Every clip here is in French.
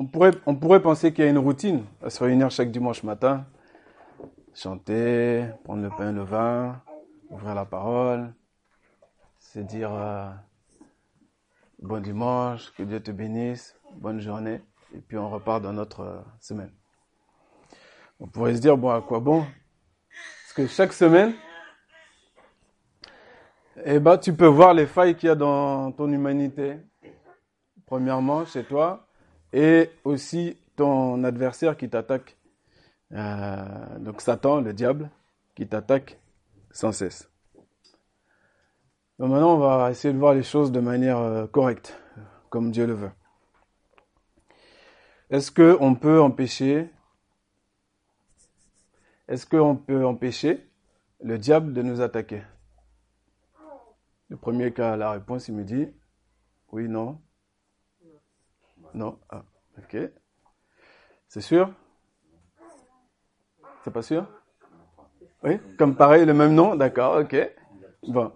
On pourrait, on pourrait penser qu'il y a une routine à se réunir chaque dimanche matin, chanter, prendre le pain, le vin, ouvrir la parole, se dire euh, bon dimanche, que Dieu te bénisse, bonne journée, et puis on repart dans notre euh, semaine. On pourrait se dire, bon, à quoi bon? Parce que chaque semaine, eh ben, tu peux voir les failles qu'il y a dans ton humanité. Premièrement, chez toi, et aussi ton adversaire qui t'attaque. Euh, donc Satan, le diable, qui t'attaque sans cesse. Donc maintenant, on va essayer de voir les choses de manière euh, correcte, comme Dieu le veut. Est-ce qu'on peut empêcher est-ce qu'on peut empêcher le diable de nous attaquer? Le premier cas, la réponse, il me dit oui, non. Non. Ah, ok. C'est sûr? C'est pas sûr? Oui Comme pareil, le même nom? D'accord, ok. Bon.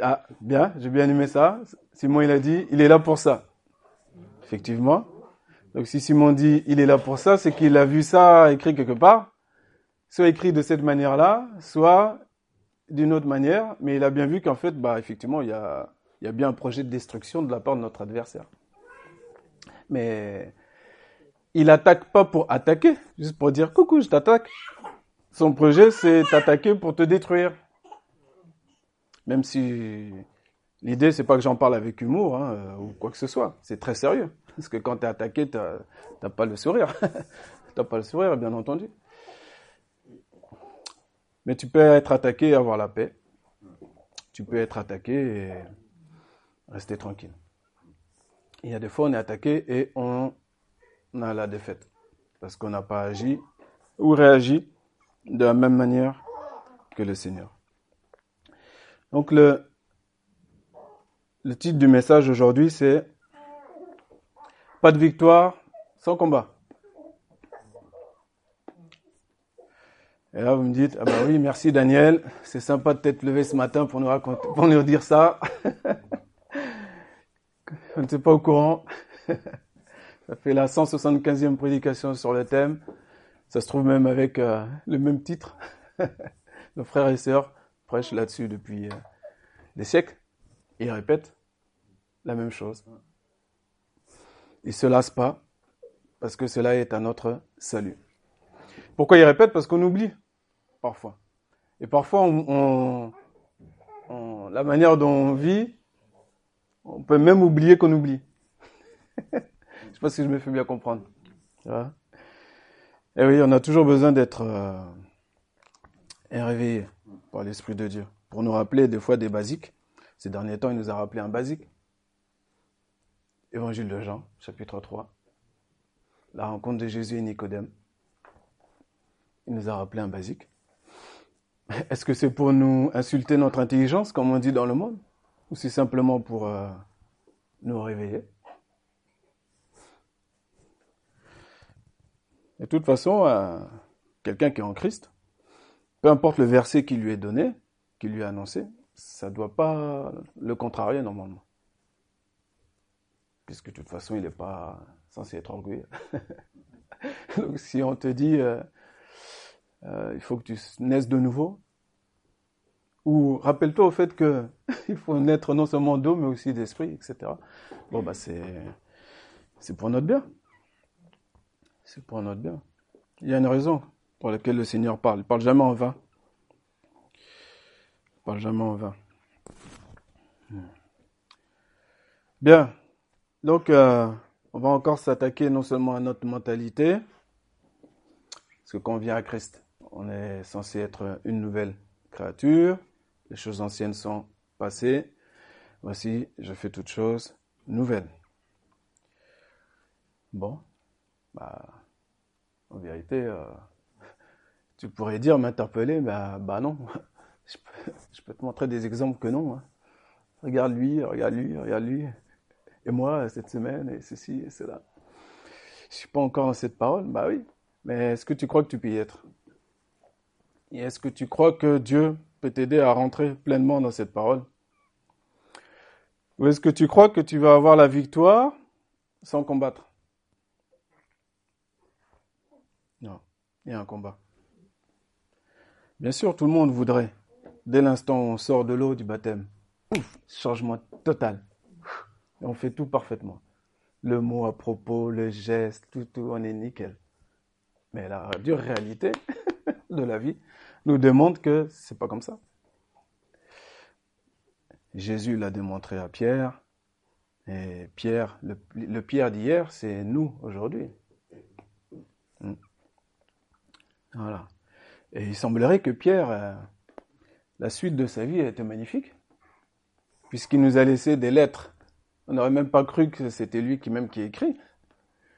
Ah, bien, j'ai bien aimé ça. Simon, il a dit, il est là pour ça. Effectivement. Donc si Simon dit, il est là pour ça, c'est qu'il a vu ça écrit quelque part soit écrit de cette manière-là, soit d'une autre manière, mais il a bien vu qu'en fait, bah, effectivement, il y a, il y a bien un projet de destruction de la part de notre adversaire. Mais il attaque pas pour attaquer, juste pour dire coucou, je t'attaque. Son projet, c'est t'attaquer pour te détruire. Même si l'idée, c'est pas que j'en parle avec humour hein, ou quoi que ce soit. C'est très sérieux. Parce que quand tu es attaqué, tu n'as pas le sourire. tu n'as pas le sourire, bien entendu. Mais tu peux être attaqué et avoir la paix. Tu peux être attaqué et rester tranquille. Il y a des fois, on est attaqué et on a la défaite. Parce qu'on n'a pas agi ou réagi de la même manière que le Seigneur. Donc le, titre du message aujourd'hui, c'est Pas de victoire sans combat. Et là, vous me dites, ah bah oui, merci Daniel, c'est sympa de t'être levé ce matin pour nous raconter, pour nous dire ça. Je ne suis pas au courant. Ça fait la 175e prédication sur le thème. Ça se trouve même avec euh, le même titre. Nos frères et sœurs prêchent là-dessus depuis euh, des siècles. Ils répètent la même chose. Ils se lassent pas parce que cela est à notre salut. Pourquoi ils répètent? Parce qu'on oublie parfois. Et parfois, on, la manière dont on vit, on peut même oublier qu'on oublie. je sais pas si je me fais bien comprendre. Et oui, on a toujours besoin d'être euh, réveillé par l'Esprit de Dieu pour nous rappeler des fois des basiques. Ces derniers temps, il nous a rappelé un basique. Évangile de Jean, chapitre 3. La rencontre de Jésus et Nicodème. Il nous a rappelé un basique. Est-ce que c'est pour nous insulter notre intelligence, comme on dit dans le monde? Ou c'est simplement pour euh, nous réveiller De toute façon, euh, quelqu'un qui est en Christ, peu importe le verset qui lui est donné, qui lui est annoncé, ça ne doit pas le contrarier normalement. Puisque de toute façon, il n'est pas censé être orgueilleux. Donc si on te dit... Euh, il faut que tu naisses de nouveau. Ou rappelle-toi au fait que il faut naître non seulement d'eau, mais aussi d'esprit, etc. Bon, bah, c'est, c'est pour notre bien. C'est pour notre bien. Il y a une raison pour laquelle le Seigneur parle. Il parle jamais en vain. Il parle jamais en vain. Bien. Donc, euh, on va encore s'attaquer non seulement à notre mentalité, parce que quand on vient à Christ, on est censé être une nouvelle créature. Les choses anciennes sont passées. Voici, je fais toutes choses nouvelles. Bon, bah, en vérité, euh, tu pourrais dire, m'interpeller, bah, bah non. Je peux, te montrer des exemples que non. Hein. Regarde lui, regarde lui, regarde lui. Et moi, cette semaine, et ceci, et cela. Je suis pas encore dans cette parole, bah oui. Mais est-ce que tu crois que tu peux y être? Et est-ce que tu crois que Dieu peut t'aider à rentrer pleinement dans cette parole Ou est-ce que tu crois que tu vas avoir la victoire sans combattre? Non, il y a un combat. Bien sûr, tout le monde voudrait, dès l'instant où on sort de l'eau du baptême, changement total. Et on fait tout parfaitement. Le mot à propos, le geste, tout, tout, on est nickel. Mais la dure réalité de la vie nous demande que c'est pas comme ça. Jésus l'a démontré à Pierre, et Pierre, le, Pierre d'hier, c'est nous aujourd'hui. Hmm. Voilà. Et il semblerait que Pierre, euh, la suite de sa vie a été magnifique, puisqu'il nous a laissé des lettres. On n'aurait même pas cru que c'était lui qui même qui écrit.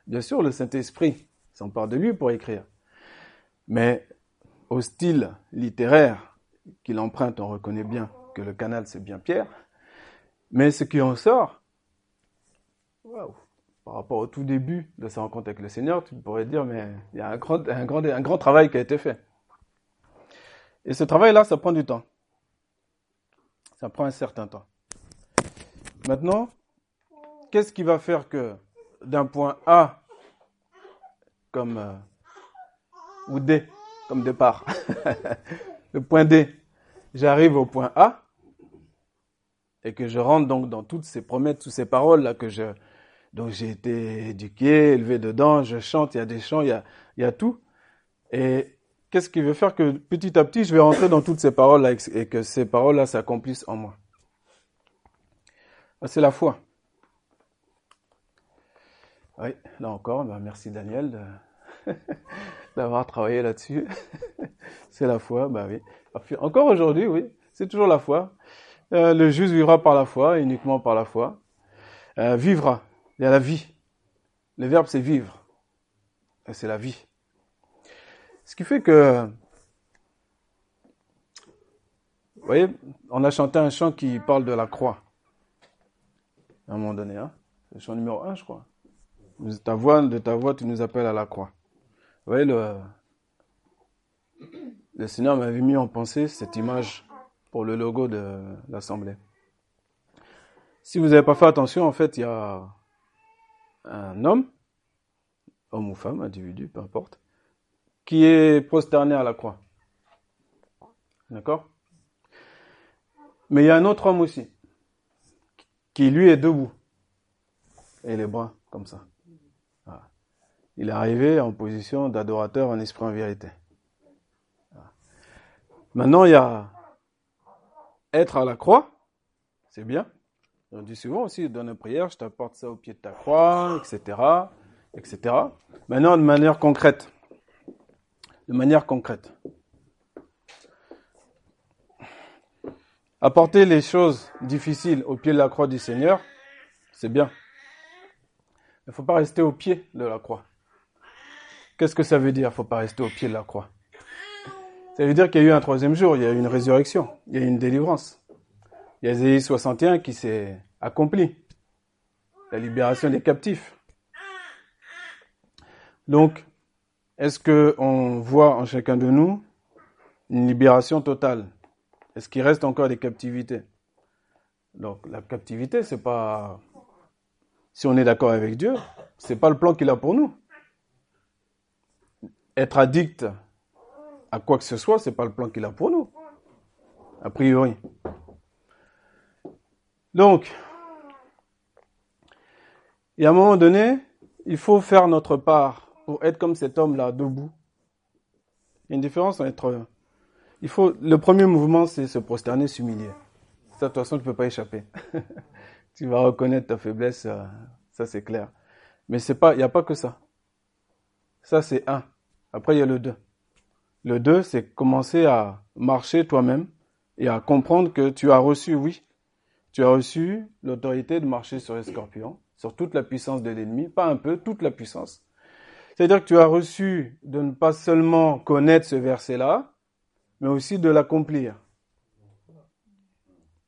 Bien sûr, le Saint-Esprit s'empare de lui pour écrire. Mais au style littéraire qu'il emprunte, on reconnaît bien que le canal, c'est bien Pierre. Mais ce qui en sort, par rapport au tout début de sa rencontre avec le Seigneur, tu pourrais dire, mais il y a un grand, un grand, un grand travail qui a été fait. Et ce travail-là, ça prend du temps. Ça prend un certain temps. Maintenant, qu'est-ce qui va faire que d'un point A comme euh, ou D comme départ, le point D, j'arrive au point A. Et que je rentre donc dans toutes ces promesses, toutes ces paroles là que je j'ai été éduqué, élevé dedans, je chante, il y a des chants, il y a, y a tout. Et qu'est-ce qui veut faire que petit à petit, je vais rentrer dans toutes ces paroles-là et que ces paroles-là s'accomplissent en moi. Ah, C'est la foi. Oui, là encore, ben merci Daniel d'avoir travaillé là-dessus. c'est la foi, bah oui. Encore aujourd'hui, oui, c'est toujours la foi. Euh, le juste vivra par la foi, uniquement par la foi. Euh, vivra, il y a la vie. Le verbe, c'est vivre. C'est la vie. Ce qui fait que, vous voyez, on a chanté un chant qui parle de la croix. À un moment donné, hein. C'est le chant numéro un, je crois. Ta voix, de ta voix, tu nous appelles à la croix. Vous voyez, le, le Seigneur m'avait mis en pensée cette image pour le logo de l'Assemblée. Si vous n'avez pas fait attention, en fait, il y a un homme, homme ou femme, individu, peu importe, qui est prosterné à la croix. D'accord? Mais il y a un autre homme aussi, qui lui est debout, et les bras comme ça. Il est arrivé en position d'adorateur en esprit en vérité. Maintenant, il y a être à la croix, c'est bien. On dit souvent aussi dans nos prières, je t'apporte ça au pied de ta croix, etc., etc. Maintenant, de manière concrète. De manière concrète. Apporter les choses difficiles au pied de la croix du Seigneur, c'est bien. Il ne faut pas rester au pied de la croix. Qu'est-ce que ça veut dire, faut pas rester au pied de la croix? Ça veut dire qu'il y a eu un troisième jour, il y a eu une résurrection, il y a eu une délivrance. Il y a Ésaïe 61 qui s'est accompli. La libération des captifs. Donc, est-ce qu'on voit en chacun de nous une libération totale? Est-ce qu'il reste encore des captivités? Donc, la captivité, c'est pas. Si on est d'accord avec Dieu, c'est pas le plan qu'il a pour nous. Être addict à quoi que ce soit, c'est pas le plan qu'il a pour nous. A priori. Donc, et à un moment donné, il faut faire notre part pour être comme cet homme-là, debout. Il y a une différence entre... Il faut, le premier mouvement, c'est se prosterner, s'humilier. Ça, de toute façon, tu ne peux pas échapper. tu vas reconnaître ta faiblesse, euh, ça c'est clair. Mais c'est pas, il n'y a pas que ça. Ça, c'est un. Après, il y a le deux. Le deux, c'est commencer à marcher toi-même et à comprendre que tu as reçu, oui, tu as reçu l'autorité de marcher sur les scorpions, sur toute la puissance de l'ennemi, pas un peu, toute la puissance. C'est-à-dire que tu as reçu de ne pas seulement connaître ce verset-là, mais aussi de l'accomplir.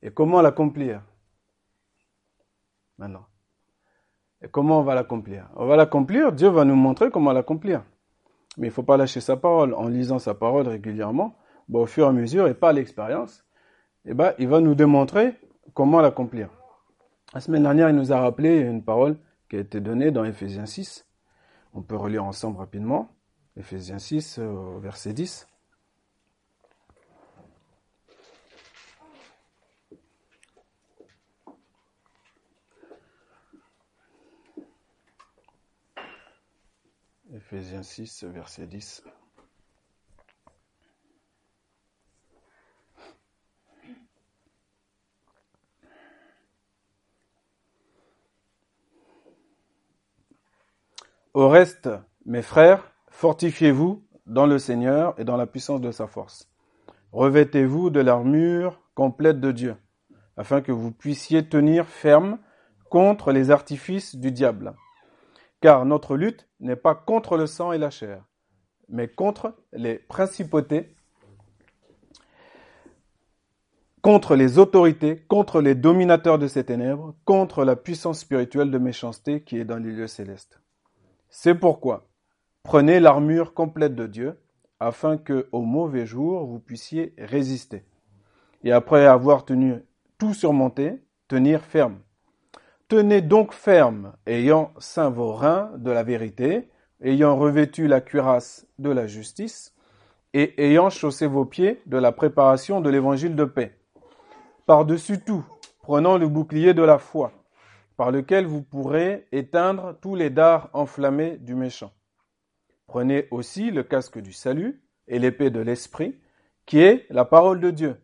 Et comment l'accomplir? Maintenant. Et comment on va l'accomplir? On va l'accomplir, Dieu va nous montrer comment l'accomplir. Mais il ne faut pas lâcher sa parole. En lisant sa parole régulièrement, au fur et à mesure, et par l'expérience, eh ben, il va nous démontrer comment l'accomplir La semaine dernière, il nous a rappelé une parole qui a été donnée dans Ephésiens 6. On peut relire ensemble rapidement. Ephésiens 6, verset 10. Ephésiens 6, verset 10. Au reste, mes frères, fortifiez-vous dans le Seigneur et dans la puissance de sa force. Revêtez-vous de l'armure complète de Dieu, afin que vous puissiez tenir ferme contre les artifices du diable. Car notre lutte n'est pas contre le sang et la chair, mais contre les principautés, contre les autorités, contre les dominateurs de ces ténèbres, contre la puissance spirituelle de méchanceté qui est dans les lieux célestes. C'est pourquoi prenez l'armure complète de Dieu, afin que, au mauvais jour, vous puissiez résister. Et après avoir tenu tout surmonté, tenir ferme. Tenez donc ferme, ayant saint vos reins de la vérité, ayant revêtu la cuirasse de la justice, et ayant chaussé vos pieds de la préparation de l'évangile de paix. Par-dessus tout, prenant le bouclier de la foi, par lequel vous pourrez éteindre tous les dards enflammés du méchant. Prenez aussi le casque du salut et l'épée de l'esprit, qui est la parole de Dieu,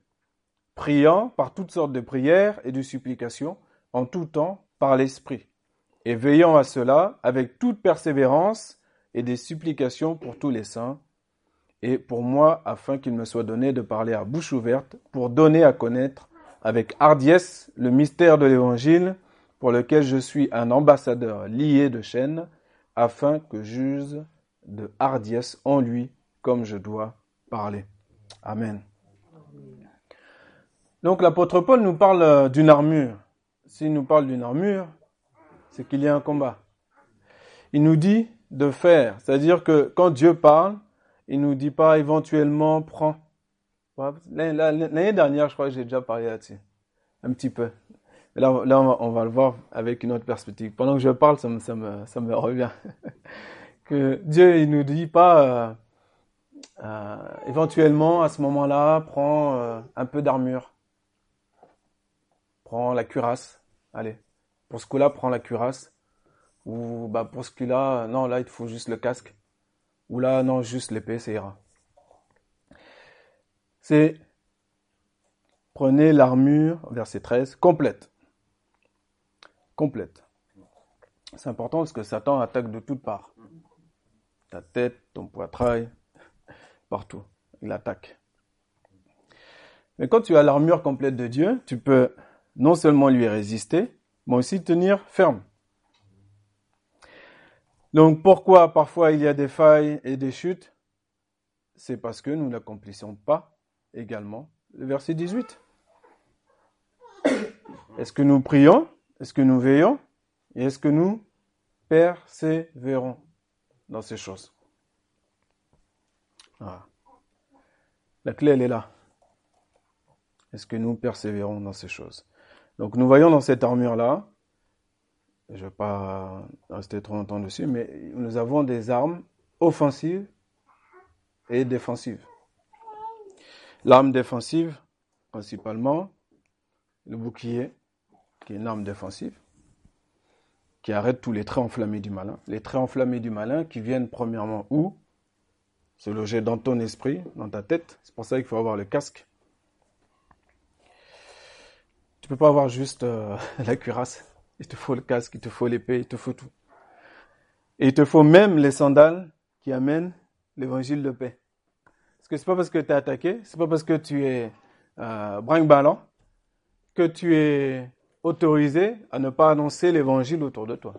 priant par toutes sortes de prières et de supplications en tout temps par l'esprit, et veillant à cela avec toute persévérance et des supplications pour tous les saints, et pour moi, afin qu'il me soit donné de parler à bouche ouverte, pour donner à connaître avec hardiesse le mystère de l'Évangile, pour lequel je suis un ambassadeur lié de chaîne, afin que j'use de hardiesse en lui comme je dois parler. Amen. Donc l'apôtre Paul nous parle d'une armure. S'il nous parle d'une armure, c'est qu'il y a un combat. Il nous dit de faire, c'est-à-dire que quand Dieu parle, il nous dit pas éventuellement prends. L'année dernière, je crois que j'ai déjà parlé là-dessus, un petit peu. Là, là on, va, le voir avec une autre perspective. Pendant que je parle, ça me, ça me, ça me revient. que Dieu, il nous dit pas, euh, euh, éventuellement, à ce moment-là, prends euh, un peu d'armure. Prends la cuirasse. Allez. Pour ce coup-là, prends la cuirasse. Ou bah, pour ce coup-là, non, là, il te faut juste le casque. Ou là, non, juste l'épée, ça ira. C'est prenez l'armure, verset 13, complète complète. C'est important parce que Satan attaque de toutes parts. Ta tête, ton poitrail, partout. Il attaque. Mais quand tu as l'armure complète de Dieu, tu peux non seulement lui résister, mais aussi tenir ferme. Donc pourquoi parfois il y a des failles et des chutes? C'est parce que nous n'accomplissons pas également le verset 18. Est-ce que nous prions? Est-ce que nous veillons? Et est-ce que nous persévérons dans ces choses? Ah. La clé, elle est là. Est-ce que nous persévérons dans ces choses? Donc nous voyons dans cette armure-là, je ne vais pas rester trop longtemps dessus, mais nous avons des armes offensives et défensives. L'arme défensive, principalement, le bouclier, qui est une arme défensive, qui arrête tous les traits enflammés du malin. Les traits enflammés du malin qui viennent premièrement où? Se loger dans ton esprit, dans ta tête. C'est pour ça qu'il faut avoir le casque. Tu peux pas avoir juste euh, la cuirasse. Il te faut le casque, il te faut l'épée, il te faut tout. Et il te faut même les sandales qui amènent l'évangile de paix. Parce que c'est pas parce que tu es attaqué, c'est pas parce que tu es euh, brinque-ballant que tu es autorisé à ne pas annoncer l'évangile autour de toi.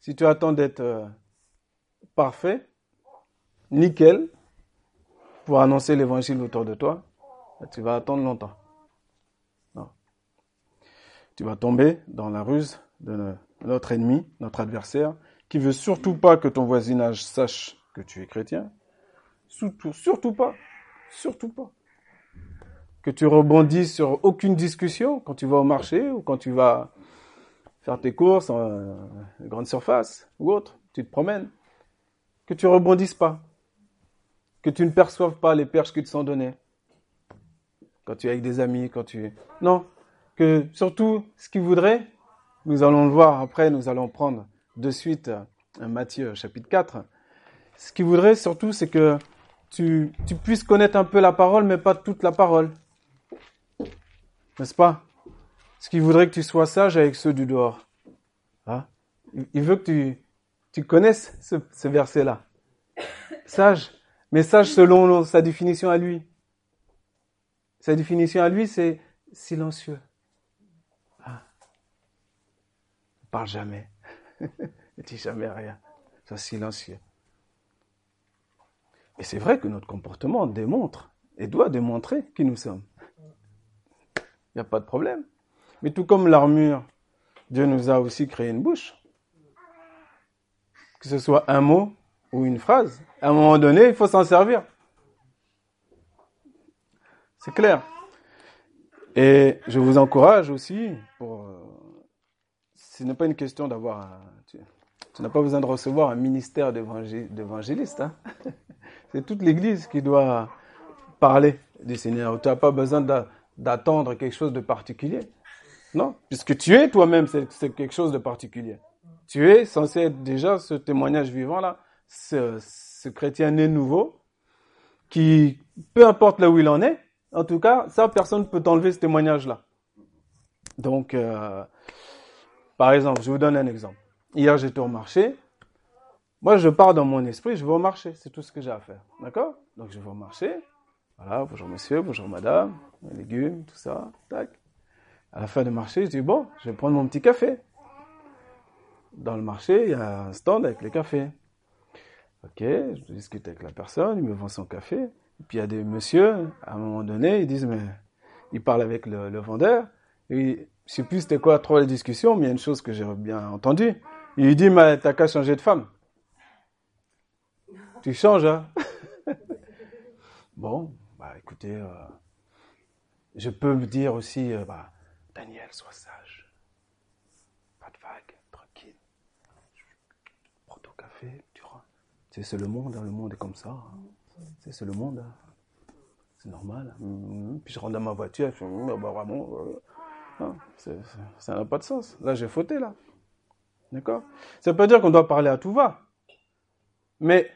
Si tu attends d'être euh, parfait, nickel, pour annoncer l'évangile autour de toi, tu vas attendre longtemps. Tu vas tomber dans la ruse de notre ennemi, notre adversaire, qui veut surtout pas que ton voisinage sache que tu es chrétien. Surtout, pas. Surtout pas que tu rebondis sur aucune discussion quand tu vas au marché ou quand tu vas faire tes courses en grande surface ou autre, tu te promènes. que tu rebondisses pas, que tu ne perçoives pas les perches qui te sont données. Quand tu es avec des amis, quand tu... Non, que surtout, ce qu'il voudrait, nous allons le voir après, nous allons prendre de suite un Matthieu chapitre 4. Ce qu'il voudrait surtout, c'est que tu, tu puisses connaître un peu la parole, mais pas toute la parole. N'est-ce pas? Ce qu'il voudrait que tu sois sage avec ceux du dehors. Hein? Il veut que tu, tu connaisses ce, ce verset-là. Sage, mais sage selon sa définition à lui. Sa définition à lui, c'est silencieux. Ah. Ne parle jamais. ne dis jamais rien. Sois silencieux. Et c'est vrai que notre comportement démontre et doit démontrer qui nous sommes. Il n'y a pas de problème. Mais tout comme l'armure, Dieu nous a aussi créé une bouche. Que ce soit un mot ou une phrase, à un moment donné, il faut s'en servir. C'est clair. Et je vous encourage aussi, pour, ce n'est pas une question d'avoir, tu, n'as pas besoin de recevoir un ministère d'évangéliste. Hein. C'est toute l'Église qui doit parler du Seigneur. Tu n'as pas besoin d'attendre quelque chose de particulier. Non, puisque tu es toi-même, c'est quelque chose de particulier. Tu es censé être déjà ce témoignage vivant-là, ce, chrétien né nouveau, qui, peu importe là où il en est, en tout cas, ça, personne ne peut t'enlever ce témoignage-là. Donc, euh, par exemple, je vous donne un exemple. Hier, j'étais au marché. Moi, je pars dans mon esprit, je vais au marché. C'est tout ce que j'ai à faire. D'accord? Donc, je vais au marché. Voilà, bonjour monsieur, bonjour madame, les légumes, tout ça. Tac. À la fin du marché, je dis, bon, je vais prendre mon petit café. Dans le marché, il y a un stand avec les cafés. Ok, je discute avec la personne, il me vend son café. Et puis il y a des messieurs, à un moment donné, ils disent, mais ils parlent avec le, vendeur. Et je sais plus c'était quoi trop la discussion, mais il y a une chose que j'ai bien entendue. Il dit, mais t'as qu'à changer de femme. Tu changes, hein Bon, bah écoutez, euh, je peux me dire aussi, euh, bah, Daniel, sois sage. Pas de vague, tranquille. Prends ton café, tu rentres. C'est le monde, hein, le monde est comme ça. Hein. C'est le monde. Hein. C'est normal. Mm-hmm. Puis je rentre dans ma voiture, je mm, bah, vraiment, euh, ça n'a pas de sens. Là, j'ai fauté, là. D'accord? Ça pas dire qu'on doit parler à tout va. Mais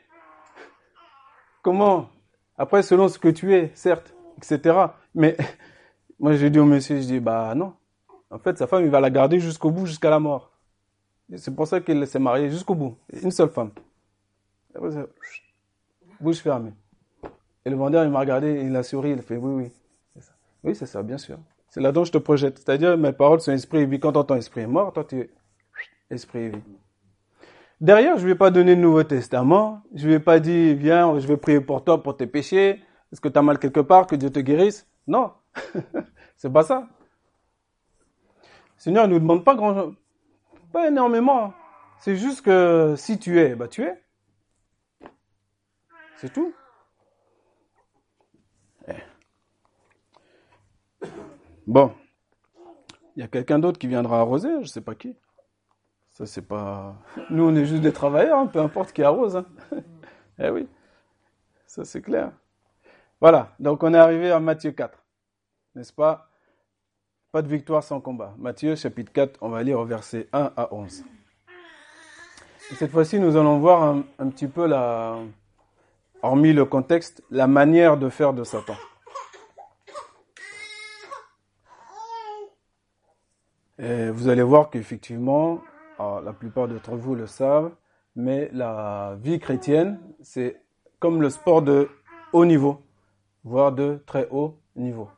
comment Après, selon ce que tu es, certes, etc. Mais moi, j'ai dit au monsieur, je dis, bah non. En fait, sa femme, il va la garder jusqu'au bout, jusqu'à la mort. C'est pour ça qu'il s'est marié jusqu'au bout. Une seule femme. bouche fermée. Et le vendeur, il m'a regardé, il a souri, il a fait, oui, oui. Oui, c'est ça, bien sûr. C'est là dont je te projette. C'est-à-dire, mes paroles sont esprit et vie. Quand ton esprit est mort, toi, tu es esprit et vie. Derrière, je ne vais pas donner le Nouveau Testament. Je ne vais pas dire, viens, je vais prier pour toi, pour tes péchés. Est-ce que tu as mal quelque part, que Dieu te guérisse? Non, c'est pas ça. Seigneur ne nous demande pas grand, pas énormément. C'est juste que si tu es, bah tu es. C'est tout. Bon, il y a quelqu'un d'autre qui viendra arroser, je ne sais pas qui. Ça, c'est pas. Nous, on est juste des travailleurs, hein, peu importe qui arrose. Hein. eh oui, ça c'est clair. Voilà, donc on est arrivé à Matthieu 4, n'est-ce pas? Pas de victoire sans combat. Matthieu chapitre 4, on va lire au verset 1 à 11. Et cette fois-ci, nous allons voir un, un, petit peu la, hormis le contexte, la manière de faire de Satan. Et vous allez voir qu'effectivement, ah, la plupart d'entre vous le savent, mais la vie chrétienne, c'est comme le sport de haut niveau, voire de très haut niveau.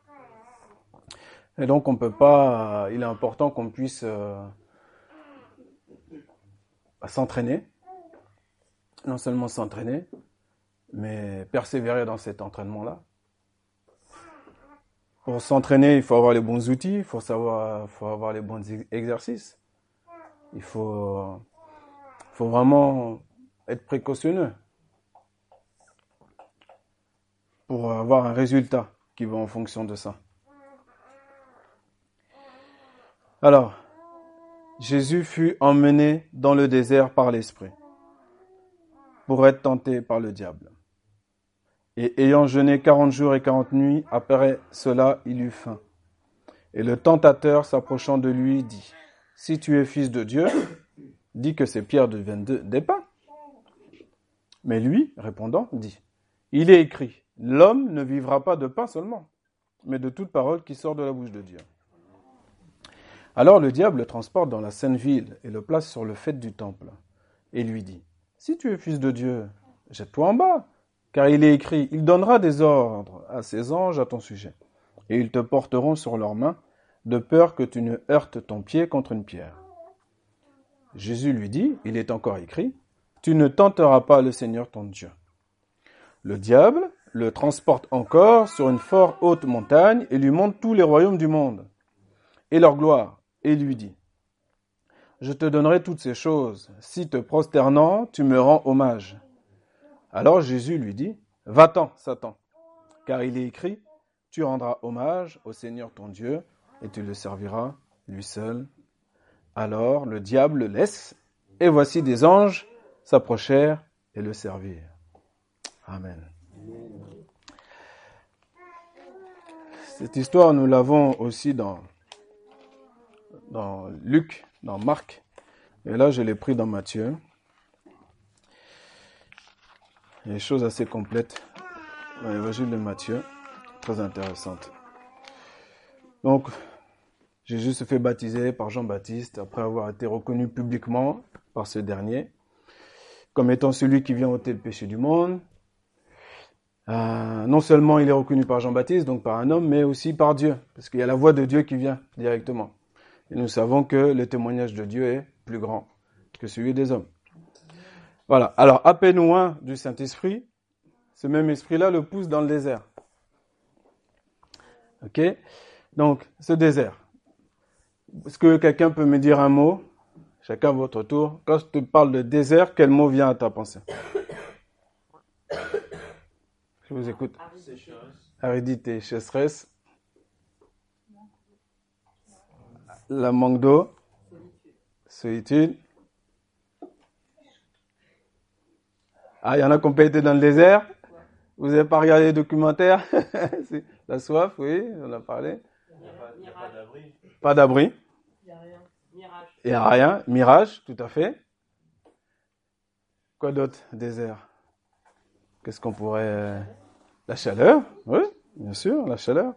Et donc on peut pas, il est important qu'on puisse euh, s'entraîner, non seulement s'entraîner, mais persévérer dans cet entraînement-là. Pour s'entraîner, il faut avoir les bons outils, il faut savoir, faut avoir les bons exercices. Il faut, faut vraiment être précautionneux pour avoir un résultat qui va en fonction de ça. Alors, Jésus fut emmené dans le désert par l'Esprit. pour être tenté par le diable. Et ayant jeûné quarante jours et quarante nuits, après cela, il eut faim. Et le tentateur, s'approchant de lui, dit, Si tu es fils de Dieu, dis que ces pierres deviennent des pains. Mais lui, répondant, dit, Il est écrit, L'homme ne vivra pas de pain seulement, mais de toute parole qui sort de la bouche de Dieu. Alors le diable le transporte dans la sainte ville et le place sur le fait du temple, et lui dit, Si tu es fils de Dieu, jette-toi en bas, car il est écrit, il donnera des ordres à ses anges à ton sujet, et ils te porteront sur leurs mains, de peur que tu ne heurtes ton pied contre une pierre. Jésus lui dit, il est encore écrit, tu ne tenteras pas le Seigneur ton Dieu. Le diable le transporte encore sur une fort haute montagne et lui montre tous les royaumes du monde et leur gloire, et lui dit, Je te donnerai toutes ces choses, si te prosternant, tu me rends hommage. Alors Jésus lui dit, Va-t'en, Satan, car il est écrit, Tu rendras hommage au Seigneur ton Dieu, et tu le serviras lui seul. Alors le diable le laisse, et voici des anges s'approchèrent et le servirent. Amen. Cette histoire, nous l'avons aussi dans, Luc, dans Marc, et là je l'ai pris dans Matthieu. Des choses assez complètes dans l'évangile de Matthieu, très intéressantes. Donc, Jésus se fait baptiser par Jean-Baptiste après avoir été reconnu publiquement par ce dernier comme étant celui qui vient ôter le péché du monde. Euh, non seulement il est reconnu par Jean-Baptiste, donc par un homme, mais aussi par Dieu, parce qu'il y a la voix de Dieu qui vient directement. Et nous savons que le témoignage de Dieu est plus grand que celui des hommes. Voilà. Alors, à peine loin du Saint-Esprit, ce même esprit-là le pousse dans le désert. Ok? Donc, ce désert. Est-ce que quelqu'un peut me dire un mot? Chacun à votre tour. Quand je te parle de désert, quel mot vient à ta pensée? Je vous écoute. Aridité, sécheresse. La manque d'eau. Solitude. Ah, il y en a qui ont pas été dans le désert? Vous n'avez pas regardé les documentaires La soif, oui, on a parlé. Pas d'abri. Il n'y a rien. Mirage, tout à fait. Quoi d'autre? Désert. Qu'est-ce qu'on pourrait... La chaleur, oui, bien sûr, la chaleur.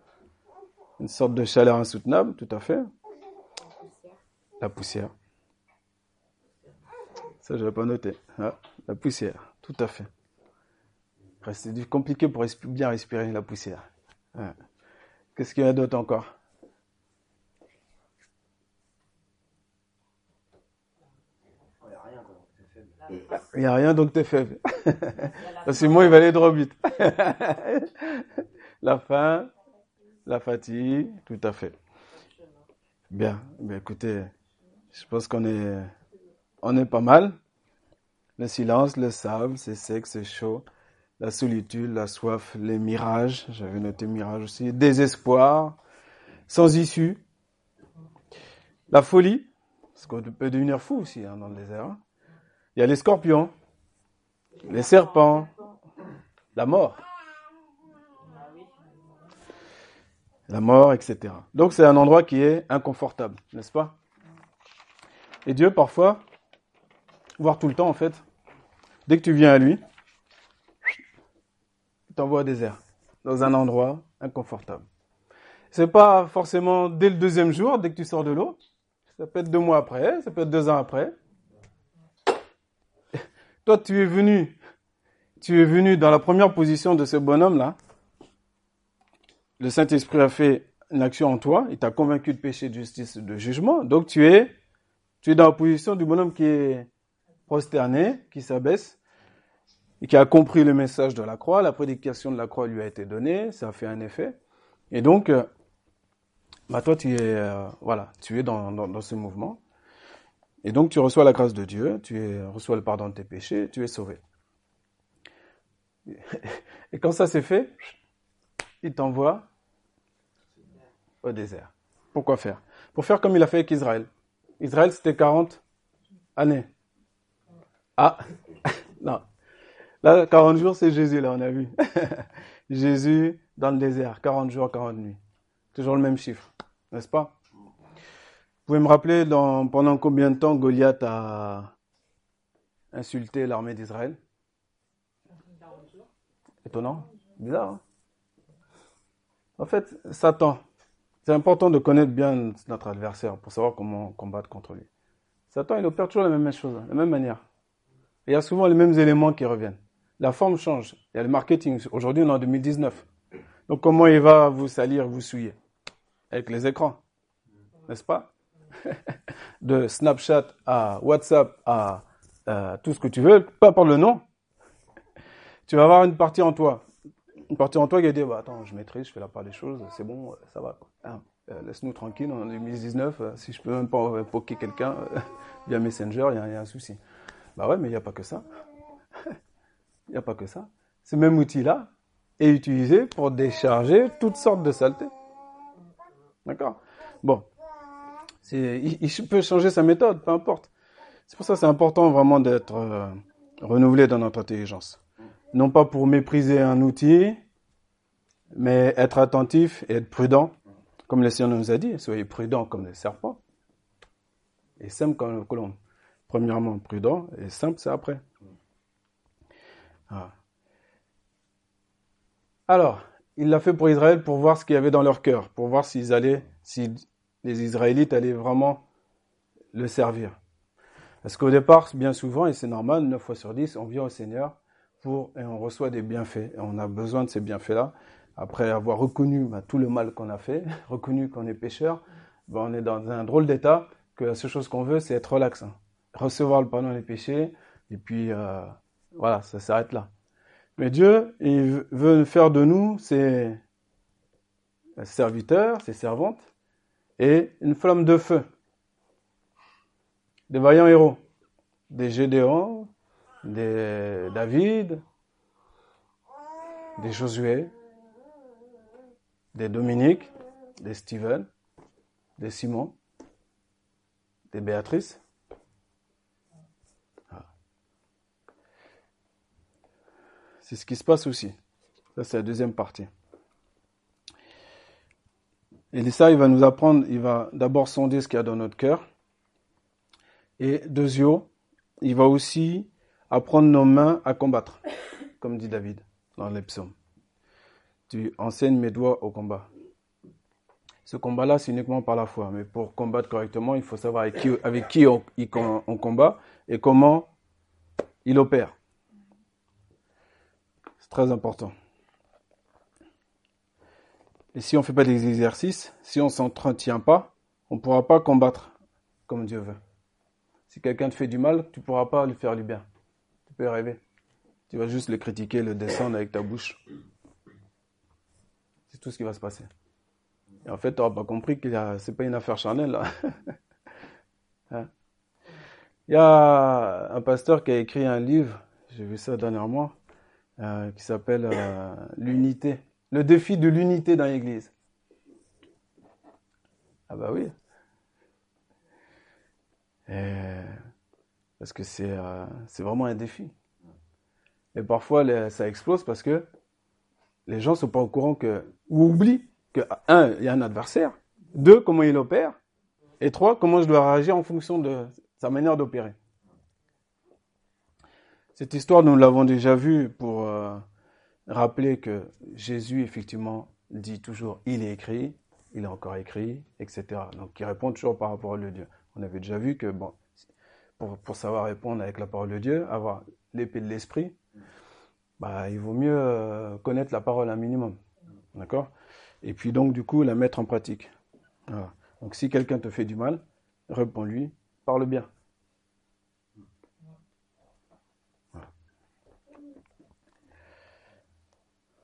Une sorte de chaleur insoutenable, tout à fait. La poussière. Ça, je n'avais pas noté. Ah, la poussière. Tout à fait. C'est compliqué pour bien respirer la poussière. Qu'est-ce qu'il y a d'autre encore? Il n'y a rien, donc tu es faible. Parce que moi, il va aller droit vite. la faim, la fatigue, tout à fait. Bien, bien écoutez, je pense qu'on est, on est pas mal. Le silence, le sable, c'est sec, c'est chaud. La solitude, la soif, les mirages, j'avais noté mirage aussi, désespoir, sans issue. La folie, parce qu'on peut devenir fou aussi hein, dans le désert. Hein. Il y a les scorpions, les serpents, la mort. La mort, etc. Donc c'est un endroit qui est inconfortable, n'est-ce pas? Et Dieu, parfois, voire tout le temps en fait, dès que tu viens à lui, il t'envoie au désert, dans un endroit inconfortable. C'est pas forcément dès le deuxième jour, dès que tu sors de l'eau. Ça peut être deux mois après, ça peut être deux ans après. Toi, tu es venu, tu es venu dans la première position de ce bonhomme-là. Le Saint-Esprit a fait une action en toi, il t'a convaincu de péché, de justice, de jugement. Donc tu es, tu es dans la position du bonhomme qui est prosterné, qui s'abaisse, et qui a compris le message de la croix. La prédication de la croix lui a été donnée, ça a fait un effet. Et donc, euh, bah toi, tu es, euh, voilà, tu es dans, dans, ce mouvement. Et donc, tu reçois la grâce de Dieu, tu reçois le pardon de tes péchés, tu es sauvé. Et quand ça s'est fait, il t'envoie au désert. Pourquoi faire? Pour faire comme il a fait avec Israël. Israël, c'était 40 années. Ah, non. Là, 40 jours, c'est Jésus, là, on a vu. Jésus dans le désert, 40 jours, 40 nuits. Toujours le même chiffre, n'est-ce pas? Vous pouvez me rappeler dans, pendant combien de temps Goliath a insulté l'armée d'Israël? Étonnant Bizarre, hein? En fait, Satan, c'est important de connaître bien notre adversaire pour savoir comment combattre contre lui. Satan, il opère toujours la même chose, la même manière. Il y a souvent les mêmes éléments qui reviennent. La forme change. Il y a le marketing. Aujourd'hui, on est en 2019. Donc, comment il va vous salir, vous souiller? Avec les écrans. N'est-ce pas? De Snapchat à WhatsApp à tout ce que tu veux, pas par le nom. Tu vas avoir une partie en toi. Une partie en toi qui va dire, bah, attends, je maîtrise, je fais la part des choses, c'est bon, ça va. Hein, euh, laisse-nous tranquille, en 2019, euh, si je peux même pas euh, poker quelqu'un via Messenger, il y, a un souci. Bah ouais, mais il n'y a pas que ça. Il n'y a pas que ça. Ce même outil-là est utilisé pour décharger toutes sortes de saletés. D'accord? Bon. Il, il, peut changer sa méthode, peu importe. C'est pour ça que c'est important vraiment d'être euh, renouvelé dans notre intelligence. Non pas pour mépriser un outil, mais être attentif et être prudent. Comme le Seigneur nous a dit, soyez prudents comme les serpents et simple comme le colombe. Premièrement, prudent et simple, c'est après. Ah. Alors, il l'a fait pour Israël pour voir ce qu'il y avait dans leur cœur, pour voir s'ils allaient, si les Israélites allaient vraiment le servir. Parce qu'au départ, bien souvent, et c'est normal, 9 fois sur 10, on vient au Seigneur pour, et on reçoit des bienfaits. Et on a besoin de ces bienfaits-là. Après avoir reconnu bah, tout le mal qu'on a fait, reconnu qu'on est pécheur, bah, on est dans un drôle d'état que la seule chose qu'on veut, c'est être relax. Recevoir le pardon des péchés, et puis euh, voilà, ça s'arrête là. Mais Dieu, il veut faire de nous ses serviteurs, ses servantes, et une flamme de feu. Des vaillants héros. Des Gédéon, des David, des Josué, des Dominique, des Steven, des Simon, des Béatrice. C'est ce qui se passe aussi. Ça, c'est la deuxième partie. Et ça, il va nous apprendre, il va d'abord sonder ce qu'il y a dans notre cœur. Et deuxièmement, il va aussi apprendre nos mains à combattre, comme dit David dans les psaumes. Tu enseignes mes doigts au combat. Ce combat-là, c'est uniquement par la foi. Mais pour combattre correctement, il faut savoir avec qui, on combat et comment il opère. Très important. Et si on ne fait pas des exercices, si on ne s'entretient pas, on ne pourra pas combattre comme Dieu veut. Si quelqu'un te fait du mal, tu pourras pas lui faire du bien. Tu peux rêver. Tu vas juste le critiquer, le descendre avec ta bouche. C'est tout ce qui va se passer. Et en fait, tu n'auras pas compris que ce n'est pas une affaire charnelle. Là. Hein? Il y a un pasteur qui a écrit un livre, j'ai vu ça dernièrement, euh, qui s'appelle euh, l'unité. Le défi de l'unité dans l'Église. Ah bah oui. parce que c'est euh, c'est vraiment un défi. Et parfois, ça explose parce que les gens ne sont pas au courant que, ou oublient que, un, il y a un adversaire, deux, comment il opère, et trois, comment je dois réagir en fonction de sa manière d'opérer. Cette histoire, nous l'avons déjà vue pour rappeler que Jésus, effectivement, dit toujours il est écrit, il est encore écrit, etc. Donc, il répond toujours par rapport à le Dieu. On avait déjà vu que, bon, pour, pour savoir répondre avec la parole de Dieu, avoir l'épée de l'esprit, bah, il vaut mieux euh, connaître la parole un minimum. D'accord? Et puis, donc, du coup, la mettre en pratique. Donc, si quelqu'un te fait du mal, réponds-lui, parle bien.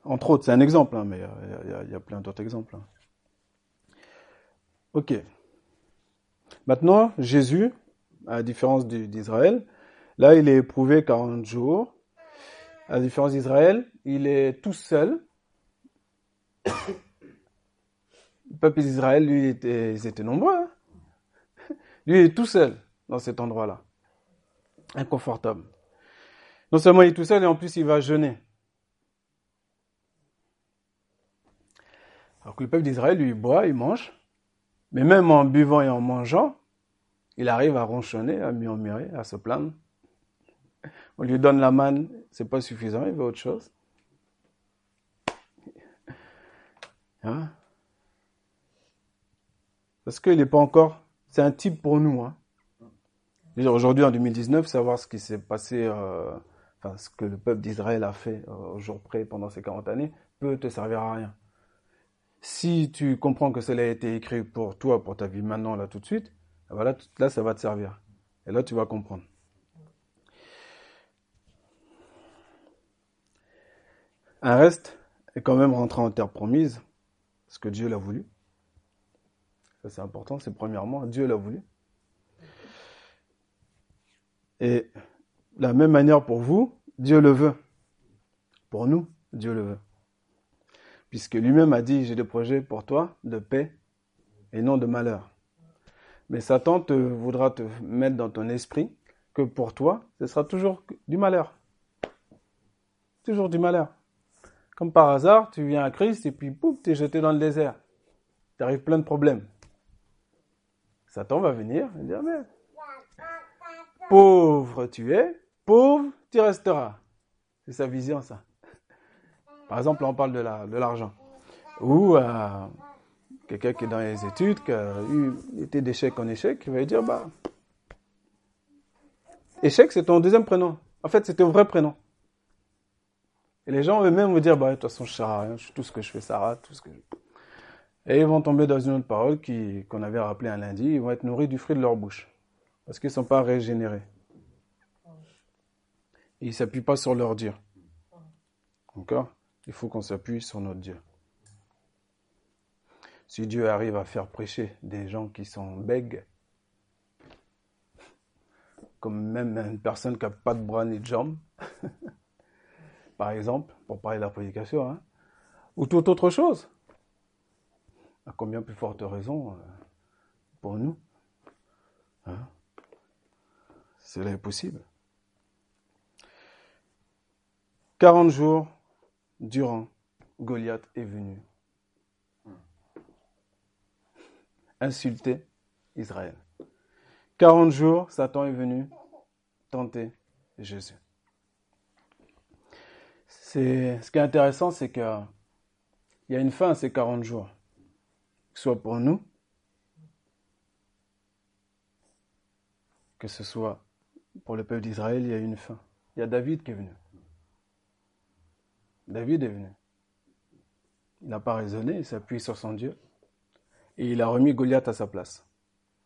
Entre autres, c'est un exemple, hein, mais il y, a plein d'autres exemples. Hein. Ok. Maintenant, Jésus, à la différence d'Israël, là, il est éprouvé 40 jours. À la différence d'Israël, il est tout seul. Le peuple d'Israël, lui, était, ils étaient nombreux. Hein. Lui, il est tout seul dans cet endroit-là. Inconfortable. Non seulement il est tout seul, et en plus il va jeûner. Alors que le peuple d'Israël, lui, boit, il mange. Mais même en buvant et en mangeant, il arrive à ronchonner, à murmurer, à se plaindre. On lui donne la manne, c'est pas suffisant, il veut autre chose. Hein? Parce qu'il n'est pas encore. C'est un type pour nous. Hein? Aujourd'hui, en 2019, savoir ce qui s'est passé, euh, enfin, ce que le peuple d'Israël a fait euh, au jour près pendant ces 40 années, peut te servir à rien. Si tu comprends que cela a été écrit pour toi, pour ta vie maintenant, là, tout de suite, voilà, là, ça va te servir. Et là, tu vas comprendre. Un reste est quand même rentré en terre promise, ce que Dieu l'a voulu. Ça, c'est important, c'est premièrement, Dieu l'a voulu. Et la même manière pour vous, Dieu le veut. Pour nous, Dieu le veut. Puisque lui-même a dit, j'ai des projets pour toi de paix et non de malheur. Mais Satan te voudra te mettre dans ton esprit que pour toi, ce sera toujours du malheur. Toujours du malheur. Comme par hasard, tu viens à Christ et puis pouf, tu es jeté dans le désert. Tu arrives plein de problèmes. Satan va venir et dire, mais pauvre tu es, pauvre tu resteras. C'est sa vision, ça. Par exemple, on parle de l'argent. Ou euh, quelqu'un qui est dans les études, qui été d'échec en échec, il va dire, bah, échec, c'est ton deuxième prénom. En fait, c'est ton vrai prénom. Et les gens eux-mêmes vont dire, bah, de toute façon, je rien, tout ce que je fais, ça rate, tout ce que Et ils vont tomber dans une autre parole qu'on avait rappelée un lundi, ils vont être nourris du fruit de leur bouche. Parce qu'ils ne sont pas régénérés. ils ne s'appuient pas sur leur Dieu. D'accord? Il faut qu'on s'appuie sur notre Dieu. Si Dieu arrive à faire prêcher des gens qui sont bègues, comme même une personne qui n'a pas de bras ni de jambes, par exemple, pour parler de la prédication, hein, ou toute autre chose, à combien plus forte raison euh, pour nous hein cela est possible. 40 jours durant, Goliath est venu insulter Israël. 40 jours, Satan est venu tenter Jésus. ce qui est intéressant, c'est qu'il y a une fin à ces 40 jours, que ce soit pour nous, que ce soit pour le peuple d'Israël, il y a une fin. Il y a David qui est venu. David est venu. Il n'a pas raisonné, il s'appuie sur son Dieu. Et il a remis Goliath à sa place.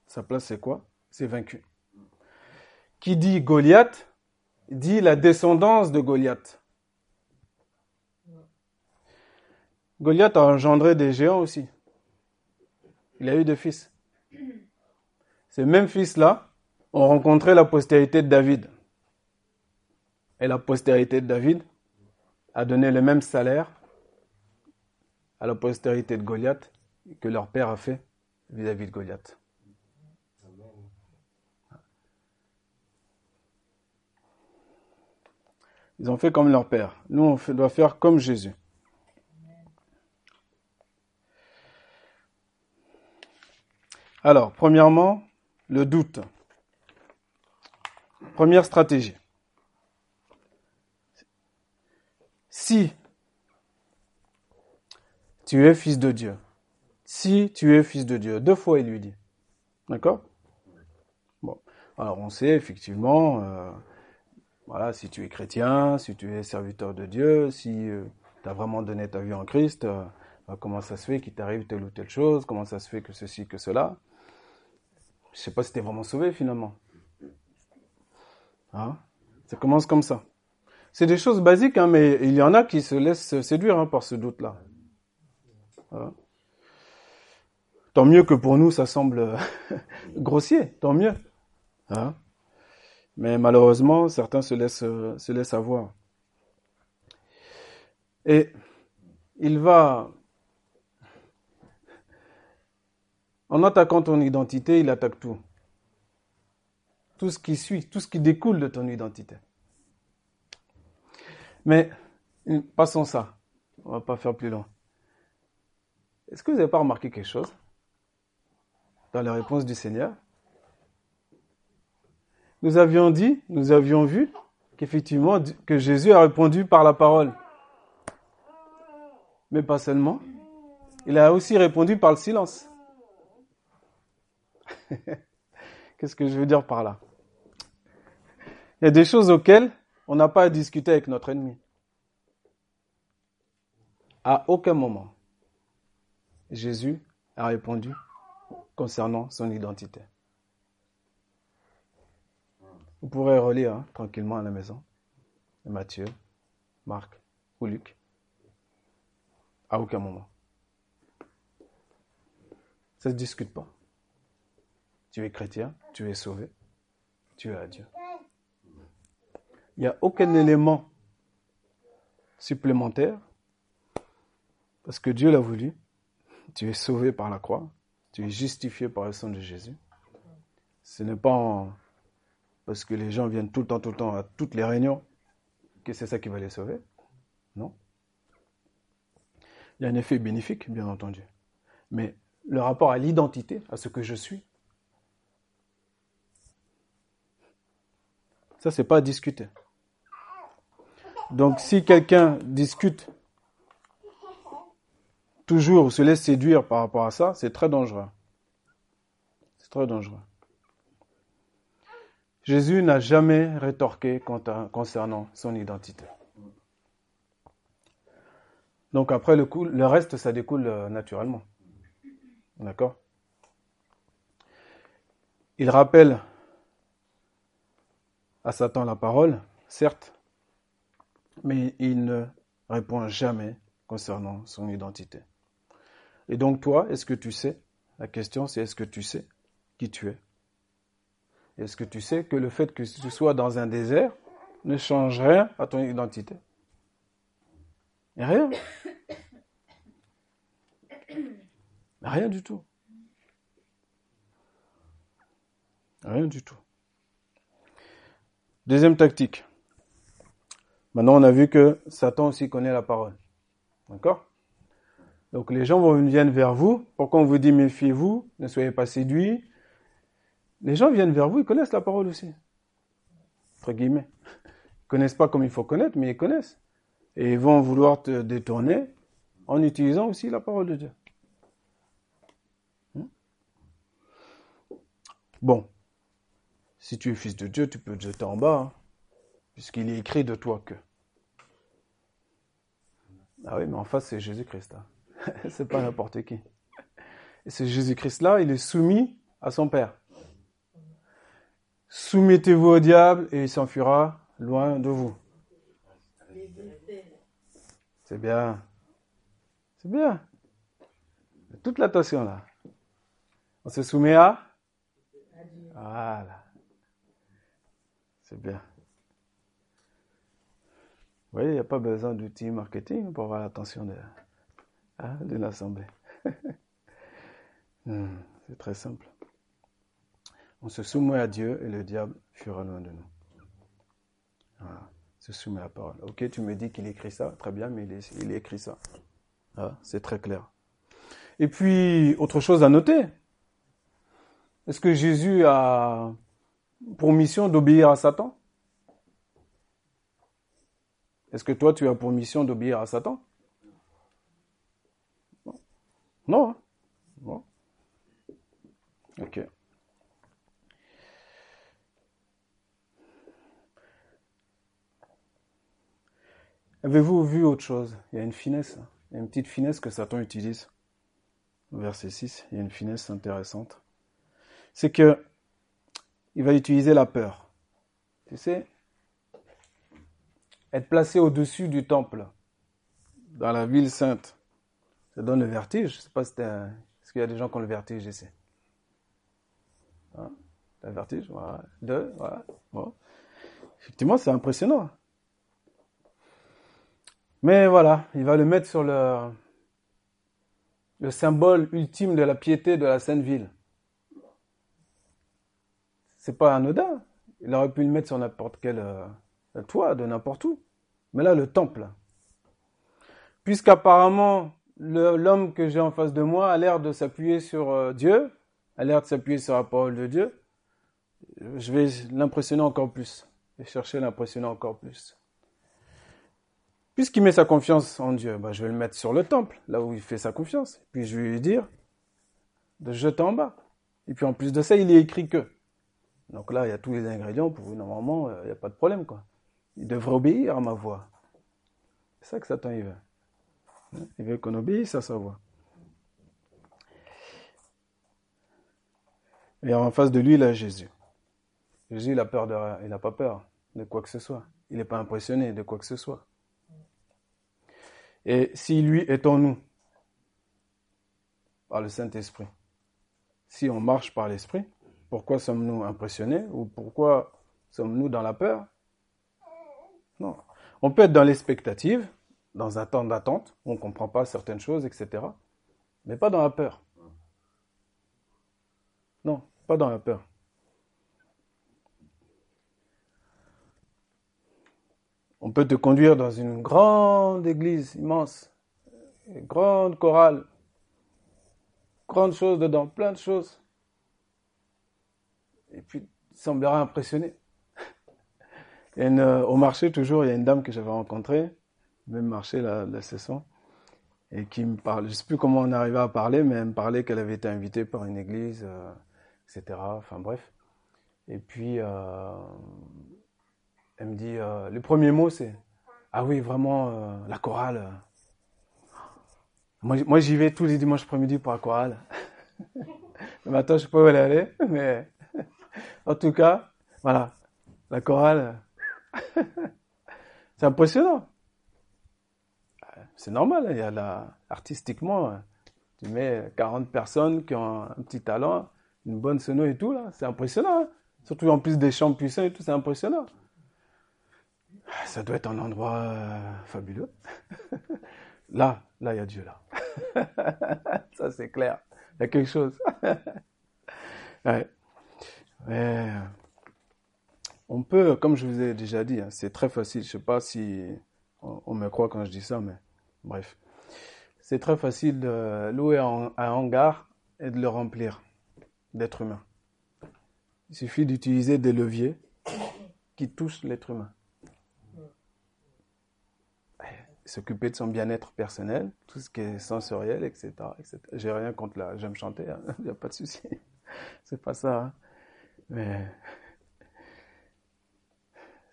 Sa place, c'est quoi? C'est vaincu. Qui dit Goliath dit la descendance de Goliath. Goliath a engendré des géants aussi. Il a eu des fils. Ces mêmes fils-là ont rencontré la postérité de David. Et la postérité de David a donné le même salaire à la postérité de Goliath que leur père a fait vis-à-vis de Goliath. Ils ont fait comme leur père. Nous, on doit faire comme Jésus. Alors, premièrement, le doute. Première stratégie. Si tu es fils de Dieu, si tu es fils de Dieu, deux fois il lui dit. D'accord? Bon, alors on sait effectivement, euh, voilà, si tu es chrétien, si tu es serviteur de Dieu, si euh, tu as vraiment donné ta vie en Christ, euh, comment ça se fait qu'il t'arrive telle ou telle chose, comment ça se fait que ceci, que cela? Je sais pas si tu es vraiment sauvé finalement. Hein? Ça commence comme ça. C'est des choses basiques, hein, mais il y en a qui se laissent séduire hein, par ce doute-là. Tant mieux que pour nous, ça semble grossier, tant mieux. Hein. mais malheureusement, certains laissent, se laissent avoir. Et il va, en attaquant ton identité, il attaque tout tout ce qui suit, tout ce qui découle de ton identité. Mais passons ça. On va pas faire plus long. Est-ce que vous n'avez pas remarqué quelque chose dans la réponse du Seigneur? Nous avions dit, nous avions vu qu'effectivement, que Jésus a répondu par la parole. Mais pas seulement. Il a aussi répondu par le silence. Qu'est-ce que je veux dire par là? Il y a des choses auxquelles on n'a pas à discuter avec notre ennemi. À aucun moment, Jésus a répondu concernant son identité. Vous pourrez relire hein, tranquillement à la maison. Matthieu, Marc ou Luc. À aucun moment. Ça ne se discute pas. Tu es chrétien, tu es sauvé, tu es à Dieu. Il n'y a aucun élément supplémentaire parce que Dieu l'a voulu. Tu es sauvé par la croix, tu es justifié par le sang de Jésus. Ce n'est pas parce que les gens viennent tout le temps, tout le temps à toutes les réunions que c'est ça qui va les sauver. Non. Il y a un effet bénéfique, bien entendu. Mais le rapport à l'identité, à ce que je suis, ça, c'est pas à discuter. Donc, si quelqu'un discute toujours ou se laisse séduire par rapport à ça, c'est très dangereux. C'est très dangereux. Jésus n'a jamais rétorqué concernant son identité. Donc après le, coup, le reste, ça découle euh, naturellement. D'accord? Il rappelle à Satan la parole, certes, mais il ne répond jamais concernant son identité. Et donc toi, est-ce que tu sais La question c'est est-ce que tu sais qui tu es? Est-ce que tu sais que le fait que tu sois dans un désert ne change rien à ton identité? Rien. Rien du tout. Rien du tout. Deuxième tactique. Maintenant, on a vu que Satan aussi connaît la parole. D'accord? Donc les gens viennent vers vous. Pourquoi on vous dit méfiez-vous, ne soyez pas séduits, les gens viennent vers vous, ils connaissent la parole aussi. Entre guillemets. Ils connaissent pas comme il faut connaître, mais ils connaissent. Et ils vont vouloir te détourner en utilisant aussi la parole de Dieu. Hmm? Bon. Si tu es fils de Dieu, tu peux te jeter en bas, hein, puisqu'il est écrit de toi que. Ah oui, mais en face, c'est Jésus-Christ. Hein. c'est pas n'importe qui. Et ce Jésus-Christ-là, il est soumis à son Père. Soumettez-vous au diable et il s'enfuira loin de vous. C'est bien. C'est bien. Toute l'attention là. On se soumet à? Voilà. C'est bien. Vous voyez, il n'y a pas besoin d'outils marketing pour avoir l'attention de, hein, d'une assemblée. Hmm, c'est très simple. On se soumet à Dieu et le diable fuira loin de nous. Voilà. Se soumet à la parole. Ok, tu me dis qu'il écrit ça, très bien, mais il, écrit ça. c'est très clair. Et puis, autre chose à noter. Est-ce que Jésus a pour mission d'obéir à Satan? Est-ce que toi, tu as pour mission d'obéir à Satan? Non. Non. Hein? non. Ok. Avez-vous vu autre chose? Il y a une finesse, a une petite finesse que Satan utilise. Verset 6, il y a une finesse intéressante. C'est que il va utiliser la peur. Tu sais, être placé au-dessus du temple, dans la ville sainte, ça donne le vertige. Je sais pas si Est-ce qu'il y a des gens qui ont le vertige ici? Hein? Le vertige, voilà. Deux, voilà. Bon. Effectivement, c'est impressionnant. Mais voilà, il va le mettre sur le, le symbole ultime de la piété de la Sainte Ville. C'est pas anodin. Il aurait pu le mettre sur n'importe quel euh, toit de n'importe où. Mais là, le temple. Puisqu'apparemment, l'homme que j'ai en face de moi a l'air de s'appuyer sur euh, Dieu, a l'air de s'appuyer sur la parole de Dieu, je vais l'impressionner encore plus. Je vais chercher l'impressionner encore plus. Puisqu'il met sa confiance en Dieu, bah, je vais le mettre sur le temple, là où il fait sa confiance. Puis je vais lui dire de jeter en bas. Et puis en plus de ça, il est écrit que. Donc là, il y a tous les ingrédients pour normalement, euh, il n'y a pas de problème. quoi. Il devrait obéir à ma voix. C'est ça que Satan il veut. Il veut qu'on obéisse à sa voix. Et en face de lui, il a Jésus. Jésus, il a peur de rien. Il n'a pas peur de quoi que ce soit. Il n'est pas impressionné de quoi que ce soit. Et si lui est en nous, par le Saint-Esprit, si on marche par l'Esprit, pourquoi sommes-nous impressionnés ou pourquoi sommes-nous dans la peur Non. On peut être dans l'expectative, dans un temps d'attente, on ne comprend pas certaines choses, etc. Mais pas dans la peur. Non, pas dans la peur. On peut te conduire dans une grande église immense, une grande chorale, grande chose dedans, plein de choses. Et puis, il semblera impressionné. Euh, au marché, toujours, il y a une dame que j'avais rencontrée, même marché, la, session, et qui me parle, je ne sais plus comment on arrivait à parler, mais elle me parlait qu'elle avait été invitée par une église, euh, etc. Enfin bref. Et puis, euh, elle me dit, euh, le premier mot c'est, ah oui, vraiment, la chorale. Moi, j'y vais tous les dimanches après-midi pour la chorale. le matin, je sais pas où elle aller, mais en tout cas, voilà, la chorale, c'est impressionnant. C'est normal, il y a artistiquement, tu mets 40 personnes qui ont un petit talent, une bonne sono et tout, là, c'est impressionnant. Hein. Surtout en plus des chants puissants et tout, c'est impressionnant. Ça doit être un endroit euh, fabuleux. là, là, il y a Dieu, là. Ça, c'est clair. Il y a quelque chose. ouais. On peut, comme je vous ai déjà dit, hein, c'est très facile. Je ne sais pas si on, me croit quand je dis ça, mais bref. C'est très facile de louer un, hangar et de le remplir d'êtres humains. Il suffit d'utiliser des leviers qui touchent l'être humain s'occuper de son bien-être personnel, tout ce qui est sensoriel, etc. etc. J'ai rien contre la, j'aime chanter, il hein. n'y a pas de souci. c'est pas ça. Hein.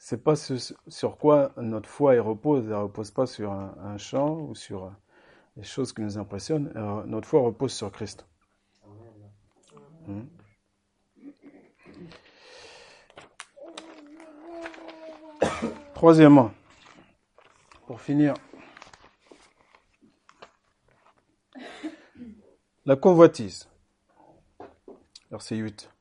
C'est pas sur quoi notre foi repose. Elle repose pas sur un, chant ou sur des choses qui nous impressionnent. notre foi repose sur Christ. Hmm. Troisièmement, pour finir, la convoitise. Verset 8.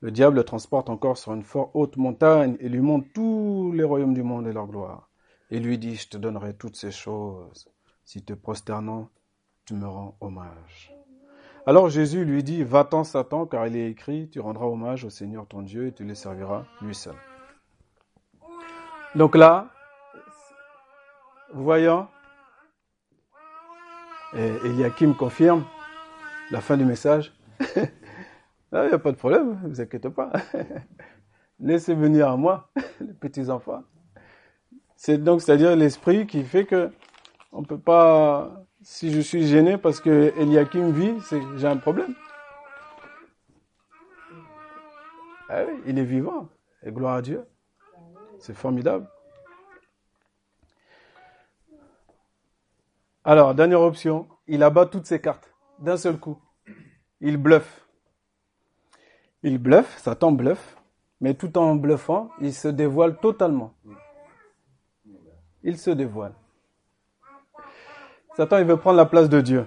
Le diable le transporte encore sur une fort haute montagne et lui montre tous les royaumes du monde et leur gloire. Et lui dit, je te donnerai toutes ces choses si te prosternant, tu me rends hommage. Alors Jésus lui dit, va-t'en Satan, car il est écrit, tu rendras hommage au Seigneur ton Dieu et tu le serviras lui seul. Donc là, voyant, et Eliakim confirme la fin du message. Il n'y a pas de problème, ne vous inquiétez pas. Laissez venir à moi, les petits enfants. C'est donc, c'est-à-dire l'esprit qui fait que on peut pas, si je suis gêné parce que Eliakim vit, j'ai un problème. Ah oui, il est vivant. Et gloire à Dieu. C'est formidable. Alors, dernière option, il abat toutes ses cartes d'un seul coup. Il bluffe. Il bluffe, Satan bluffe, mais tout en bluffant, il se dévoile totalement. Il se dévoile. Satan, il veut prendre la place de Dieu.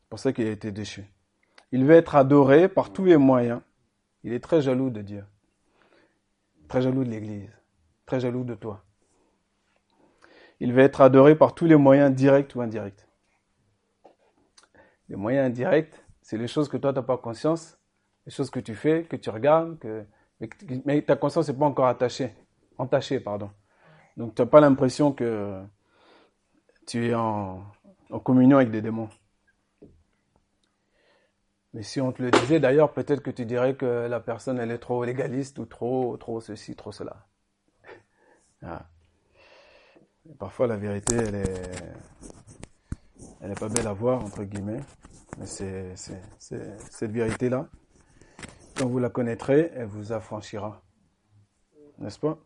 C'est pour ça qu'il a été déchu. Il veut être adoré par tous les moyens. Il est très jaloux de Dieu. Très jaloux de l'Église. Très jaloux de toi. Il veut être adoré par tous les moyens directs ou indirects. Les moyens indirects, c'est les choses que toi, tu n'as pas conscience, les choses que tu fais, que tu regardes, que, mais, ta conscience n'est pas encore attachée, entachée. Pardon. Donc tu n'as pas l'impression que tu es en, communion avec des démons. Mais si on te le disait, d'ailleurs, peut-être que tu dirais que la personne, elle est trop légaliste ou trop, trop ceci, trop cela. Ah. Parfois, la vérité, elle est, elle est pas belle à voir, entre guillemets. Mais c'est, cette vérité-là. Vous la connaîtrez, elle vous affranchira. N'est-ce pas?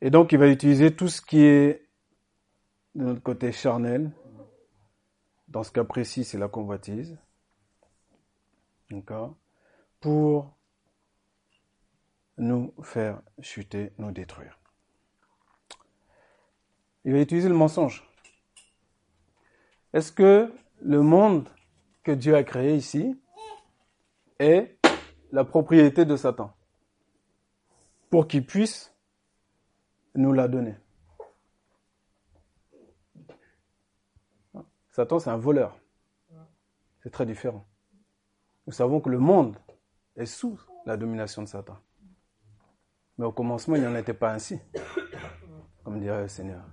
Et donc, il va utiliser tout ce qui est de notre côté charnel. Dans ce cas précis, c'est la convoitise. D'accord? Pour nous faire chuter, nous détruire. Il va utiliser le mensonge. Est-ce que le monde que Dieu a créé ici est la propriété de Satan pour qu'il puisse nous la donner Satan, c'est un voleur. C'est très différent. Nous savons que le monde est sous la domination de Satan. Mais au commencement, il n'en était pas ainsi, comme dirait le Seigneur.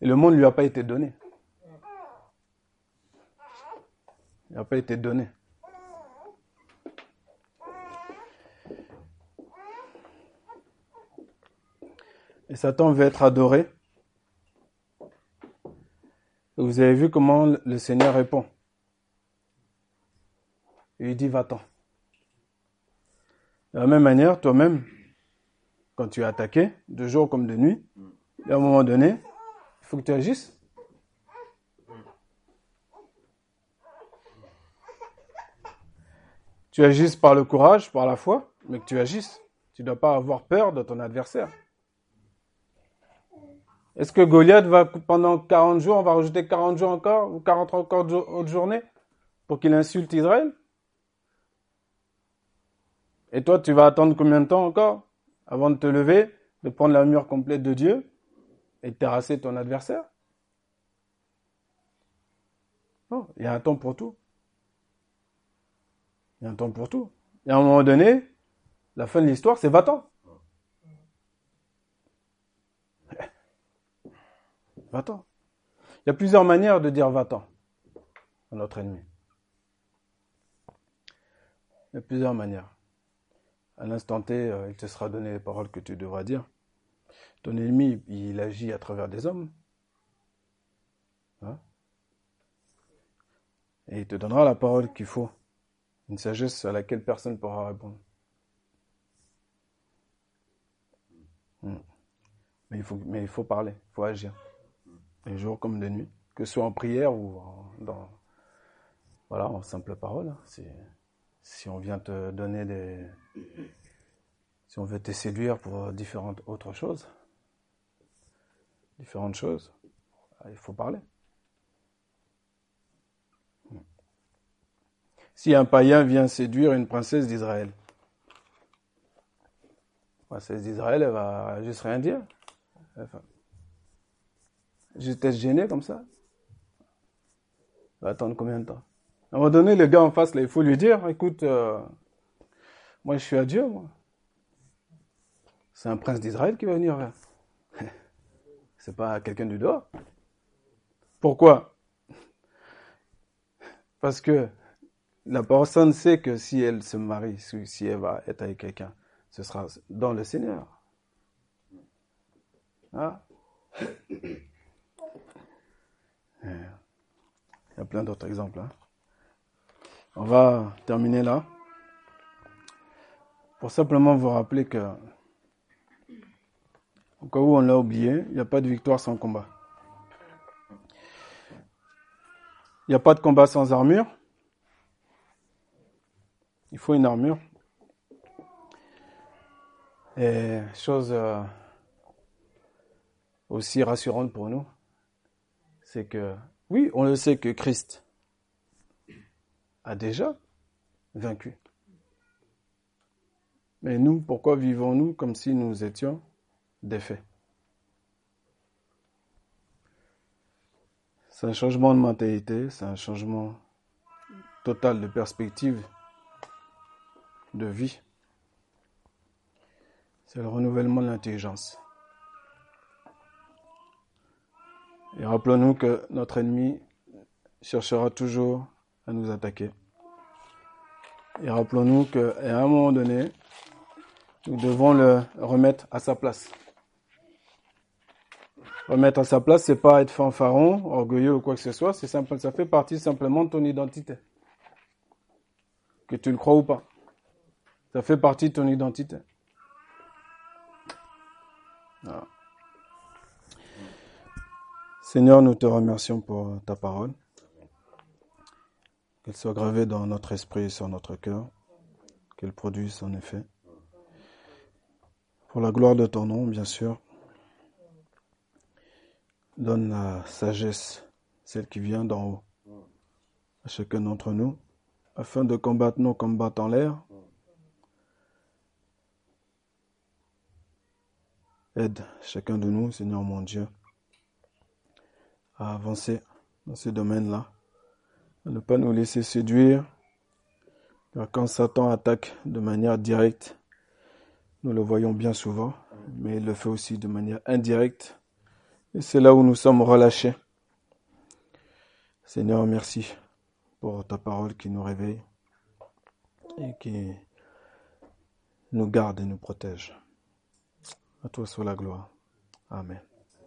Et le monde ne lui a pas été donné. Il n'a pas été donné. Et Satan veut être adoré. Vous avez vu comment le Seigneur répond. Il dit, va-t'en. De la même manière, toi-même, quand tu es attaqué, de jour comme de nuit, à un moment donné, il faut que tu agisses. Tu agisses par le courage, par la foi, mais que tu agisses. Tu ne dois pas avoir peur de ton adversaire. Est-ce que Goliath va, pendant 40 jours, on va rajouter 40 jours encore, ou 40 encore autres journées, pour qu'il insulte Israël? Et toi, tu vas attendre combien de temps encore avant de te lever, de prendre la mur complète de Dieu et de terrasser ton adversaire? Non, il y a un temps pour tout. Il y a un temps pour tout. Et à un moment donné, la fin de l'histoire, c'est va-t'en. Va-t'en. Il y a plusieurs manières de dire va-t'en à notre ennemi. Il y a plusieurs manières à l'instant T, euh, il te sera donné les paroles que tu devras dire. Ton ennemi, il agit à travers des hommes. Hein? Et il te donnera la parole qu'il faut. Une sagesse à laquelle personne ne pourra répondre. Hmm. Mais, il faut, parler, il faut agir. Les jours comme de nuit. Que ce soit en prière ou en, dans, voilà, en simple parole. Hein. Si on vient te donner des, si on veut te séduire pour différentes autres choses, différentes choses, il faut parler. Si un païen vient séduire une princesse d'Israël, la princesse d'Israël, elle va juste rien dire. Enfin, juste être gênée comme ça. Elle va attendre combien de temps? À un moment donné, le gars en face, là, il faut lui dire, écoute, euh, moi je suis à Dieu, moi. C'est un prince d'Israël qui va venir. C'est pas quelqu'un du dehors. Pourquoi? Parce que la personne sait que si elle se marie, si elle va être avec quelqu'un, ce sera dans le Seigneur. Ah. Il y a plein d'autres exemples. Hein. On va terminer là. Pour simplement vous rappeler que, au cas où on l'a oublié, il n'y a pas de victoire sans combat. Il n'y a pas de combat sans armure. Il faut une armure. Et chose euh, aussi rassurante pour nous, c'est que, oui, on le sait que Christ a déjà vaincu. Mais nous, pourquoi vivons-nous comme si nous étions défaits C'est un changement de mentalité, c'est un changement total de perspective de vie. C'est le renouvellement de l'intelligence. Et rappelons-nous que notre ennemi cherchera toujours à nous attaquer. Et rappelons-nous qu'à un moment donné, nous devons le remettre à sa place. Remettre à sa place, c'est pas être fanfaron, orgueilleux ou quoi que ce soit, c'est simple, ça fait partie simplement de ton identité. Que tu le crois ou pas. Ça fait partie de ton identité. Seigneur, nous te remercions pour ta parole. Qu'elle soit gravée dans notre esprit et sur notre cœur. Qu'elle produise son effet. Pour la gloire de ton nom, bien sûr. Donne la sagesse, celle qui vient d'en haut, à chacun d'entre nous, afin de combattre nos combats en l'air. Aide chacun de nous, Seigneur mon Dieu, à avancer dans ce domaine-là, à ne pas nous laisser séduire, car quand Satan attaque de manière directe, nous le voyons bien souvent, mais il le fait aussi de manière indirecte, et c'est là où nous sommes relâchés. Seigneur, merci pour ta parole qui nous réveille et qui nous garde et nous protège. À toi soit la gloire. Amen.